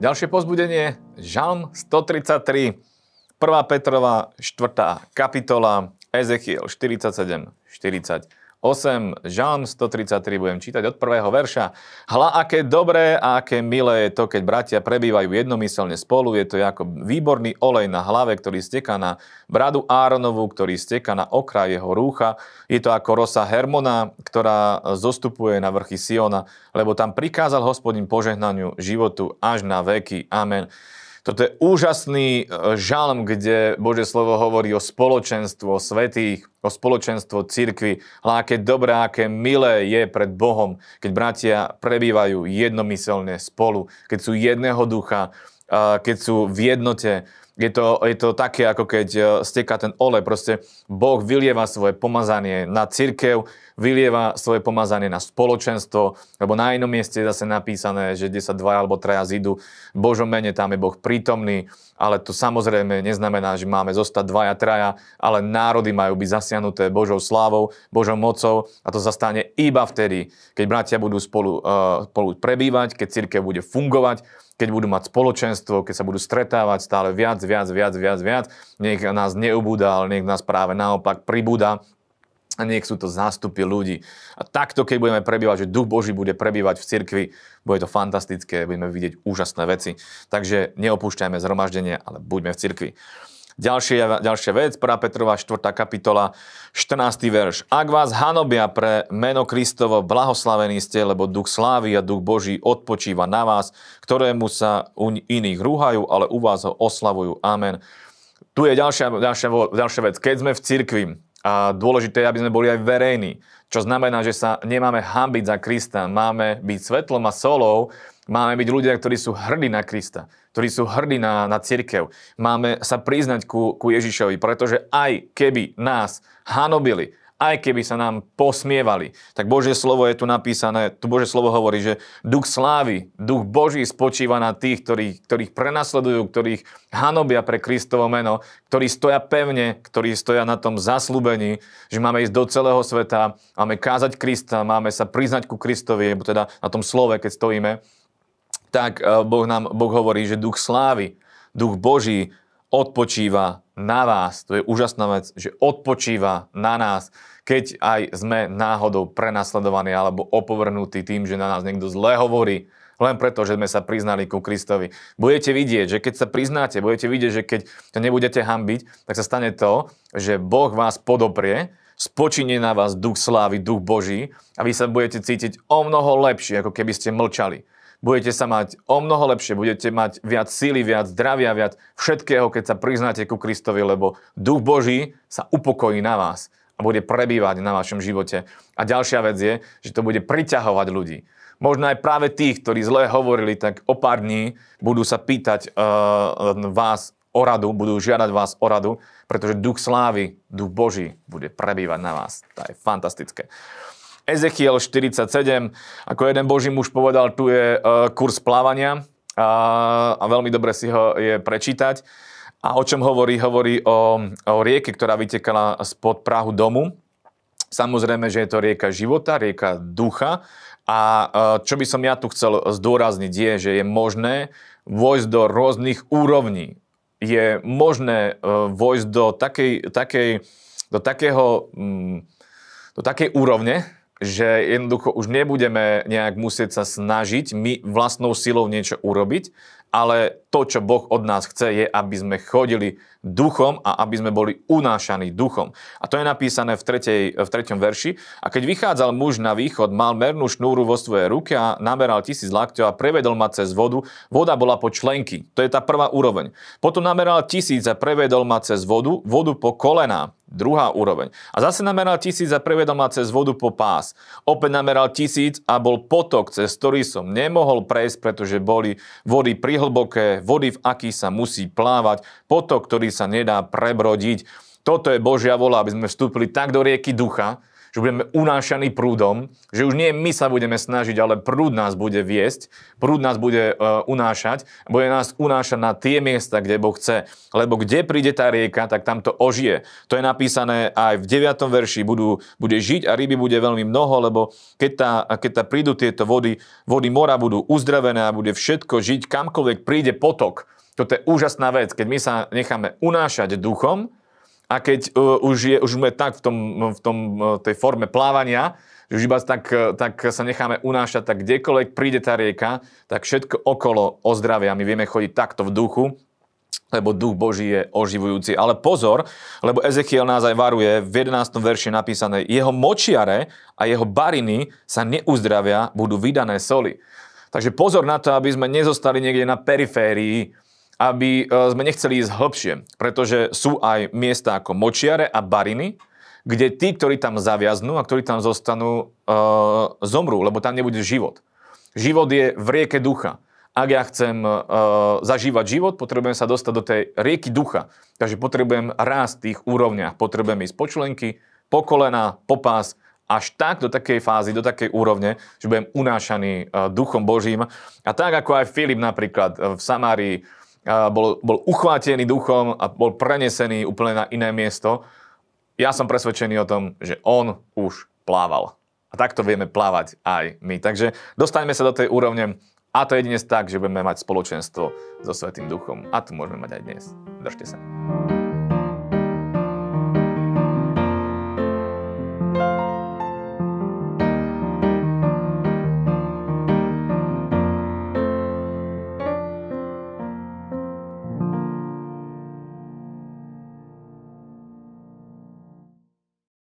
Ďalšie pozbudenie, Žalm 133, 1. Petrova 4. kapitola, Ezechiel 47, 40. 8, Žalm 133, budem čítať od prvého verša. Hla, aké dobré a aké milé je to, keď bratia prebývajú jednomyselne spolu. Je to ako výborný olej na hlave, ktorý steká na bradu Áronovu, ktorý steká na okraj jeho rúcha. Je to ako rosa Hermona, ktorá zostupuje na vrchy Siona, lebo tam prikázal hospodin požehnaniu životu až na veky. Amen. Toto je úžasný e, žalm, kde Bože slovo hovorí o spoločenstvu, o svetých, o spoločenstvo cirkvi, ale aké dobré, aké milé je pred Bohom, keď bratia prebývajú jednomyselne spolu, keď sú jedného ducha, keď sú v jednote, je to, je to také, ako keď e, steká ten olej. Proste Boh vylieva svoje pomazanie na církev, vylieva svoje pomazanie na spoločenstvo, lebo na inom mieste je zase napísané, že kde sa dvaja alebo traja zídu, v Božom mene tam je Boh prítomný, ale to samozrejme neznamená, že máme zostať dvaja, traja, ale národy majú byť zasiahnuté Božou slávou, Božou mocou a to sa stane iba vtedy, keď bratia budú spolu, uh, spolu prebývať, keď církev bude fungovať, keď budú mať spoločenstvo, keď sa budú stretávať stále viac, viac, viac, viac, viac, nech nás neubúda, ale nech nás práve naopak pribúda a nech sú to zástupy ľudí. A takto, keď budeme prebývať, že Duch Boží bude prebývať v cirkvi, bude to fantastické, budeme vidieť úžasné veci. Takže neopúšťajme zhromaždenie, ale buďme v cirkvi. Ďalšia, ďalšia vec, 1. Petrova 4. kapitola, 14. verš. Ak vás hanobia pre meno Kristovo, blahoslavení ste, lebo duch slávy a duch Boží odpočíva na vás, ktorému sa u iných rúhajú, ale u vás ho oslavujú. Amen. Tu je ďalšia, ďalšia, ďalšia vec. Keď sme v cirkvi, a dôležité je, aby sme boli aj verejní, čo znamená, že sa nemáme hambiť za Krista, máme byť svetlom a solou, máme byť ľudia, ktorí sú hrdí na Krista ktorí sú hrdí na, na církev. Máme sa priznať ku, ku Ježišovi, pretože aj keby nás hanobili, aj keby sa nám posmievali, tak Božie slovo je tu napísané, tu Božie slovo hovorí, že duch slávy, duch Boží spočíva na tých, ktorí, ktorých prenasledujú, ktorých hanobia pre Kristovo meno, ktorí stoja pevne, ktorí stoja na tom zaslúbení, že máme ísť do celého sveta, máme kázať Krista, máme sa priznať ku Kristovi, teda na tom slove, keď stojíme tak eh, boh, nám, boh hovorí, že duch slávy, duch Boží odpočíva na vás. To je úžasná vec, že odpočíva na nás, keď aj sme náhodou prenasledovaní alebo opovrhnutí tým, že na nás niekto zle hovorí, len preto, že sme sa priznali ku Kristovi. Budete vidieť, že keď sa priznáte, budete vidieť, že keď to nebudete hambiť, tak sa stane to, že Boh vás podoprie, spočinie na vás duch slávy, duch Boží a vy sa budete cítiť o mnoho lepšie, ako keby ste mlčali budete sa mať o mnoho lepšie, budete mať viac síly, viac zdravia, viac všetkého, keď sa priznáte ku Kristovi, lebo Duch Boží sa upokojí na vás a bude prebývať na vašom živote. A ďalšia vec je, že to bude priťahovať ľudí. Možno aj práve tých, ktorí zle hovorili, tak o pár dní budú sa pýtať uh, vás o radu, budú žiadať vás o radu, pretože duch slávy, duch Boží bude prebývať na vás. To je fantastické. Ezechiel 47, ako jeden boží muž povedal, tu je uh, kurz plávania a, a veľmi dobre si ho je prečítať. A o čom hovorí? Hovorí o, o rieke, ktorá vytekala spod Prahu domu. Samozrejme, že je to rieka života, rieka ducha. A uh, čo by som ja tu chcel zdôrazniť je, že je možné vojsť do rôznych úrovní. Je možné uh, vojsť do takej, takej, do takého, um, do takej úrovne, že jednoducho už nebudeme nejak musieť sa snažiť my vlastnou silou niečo urobiť, ale to, čo Boh od nás chce, je, aby sme chodili duchom a aby sme boli unášaní duchom. A to je napísané v, tretej, v treťom verši. A keď vychádzal muž na východ, mal mernú šnúru vo svojej ruke a nameral tisíc lakťov a prevedol ma cez vodu. Voda bola po členky. To je tá prvá úroveň. Potom nameral tisíc a prevedol ma cez vodu, vodu po kolená. Druhá úroveň. A zase nameral tisíc a prevedol ma cez vodu po pás. Opäť nameral tisíc a bol potok, cez ktorý som nemohol prejsť, pretože boli vody prihlboké, vody, v akých sa musí plávať, potok, ktorý sa nedá prebrodiť. Toto je Božia vola, aby sme vstúpili tak do rieky ducha, že budeme unášaní prúdom, že už nie my sa budeme snažiť, ale prúd nás bude viesť, prúd nás bude uh, unášať, bude nás unášať na tie miesta, kde Boh chce. Lebo kde príde tá rieka, tak tam to ožije. To je napísané aj v 9. verši, budú, bude žiť a ryby bude veľmi mnoho, lebo keď, tá, keď tá prídu tieto vody, vody mora budú uzdravené a bude všetko žiť, kamkoľvek príde potok. Toto je úžasná vec, keď my sa necháme unášať duchom, a keď uh, už, je, už sme tak v, tom, v tom, uh, tej forme plávania, že už iba tak, uh, tak sa necháme unášať, tak kdekoľvek príde tá rieka, tak všetko okolo ozdravia. My vieme chodiť takto v duchu, lebo duch Boží je oživujúci. Ale pozor, lebo Ezechiel nás aj varuje, v 11. verši napísané, jeho močiare a jeho bariny sa neuzdravia, budú vydané soli. Takže pozor na to, aby sme nezostali niekde na periférii aby e, sme nechceli ísť hlbšie, pretože sú aj miesta ako močiare a bariny, kde tí, ktorí tam zaviaznú a ktorí tam zostanú, e, zomrú, lebo tam nebude život. Život je v rieke ducha. Ak ja chcem uh, zažívať život, potrebujem sa dostať do tej rieky ducha. Takže potrebujem rásť v tých úrovniach. Potrebujem ísť po členky, po kolena, po pás, až tak do takej fázy, do takej úrovne, že budem unášaný uh, duchom Božím. A tak ako aj Filip napríklad v Samárii bol, bol uchvátený duchom a bol prenesený úplne na iné miesto. Ja som presvedčený o tom, že on už plával. A takto vieme plávať aj my. Takže dostaňme sa do tej úrovne a to jedine tak, že budeme mať spoločenstvo so Svetým duchom. A to môžeme mať aj dnes. Držte sa.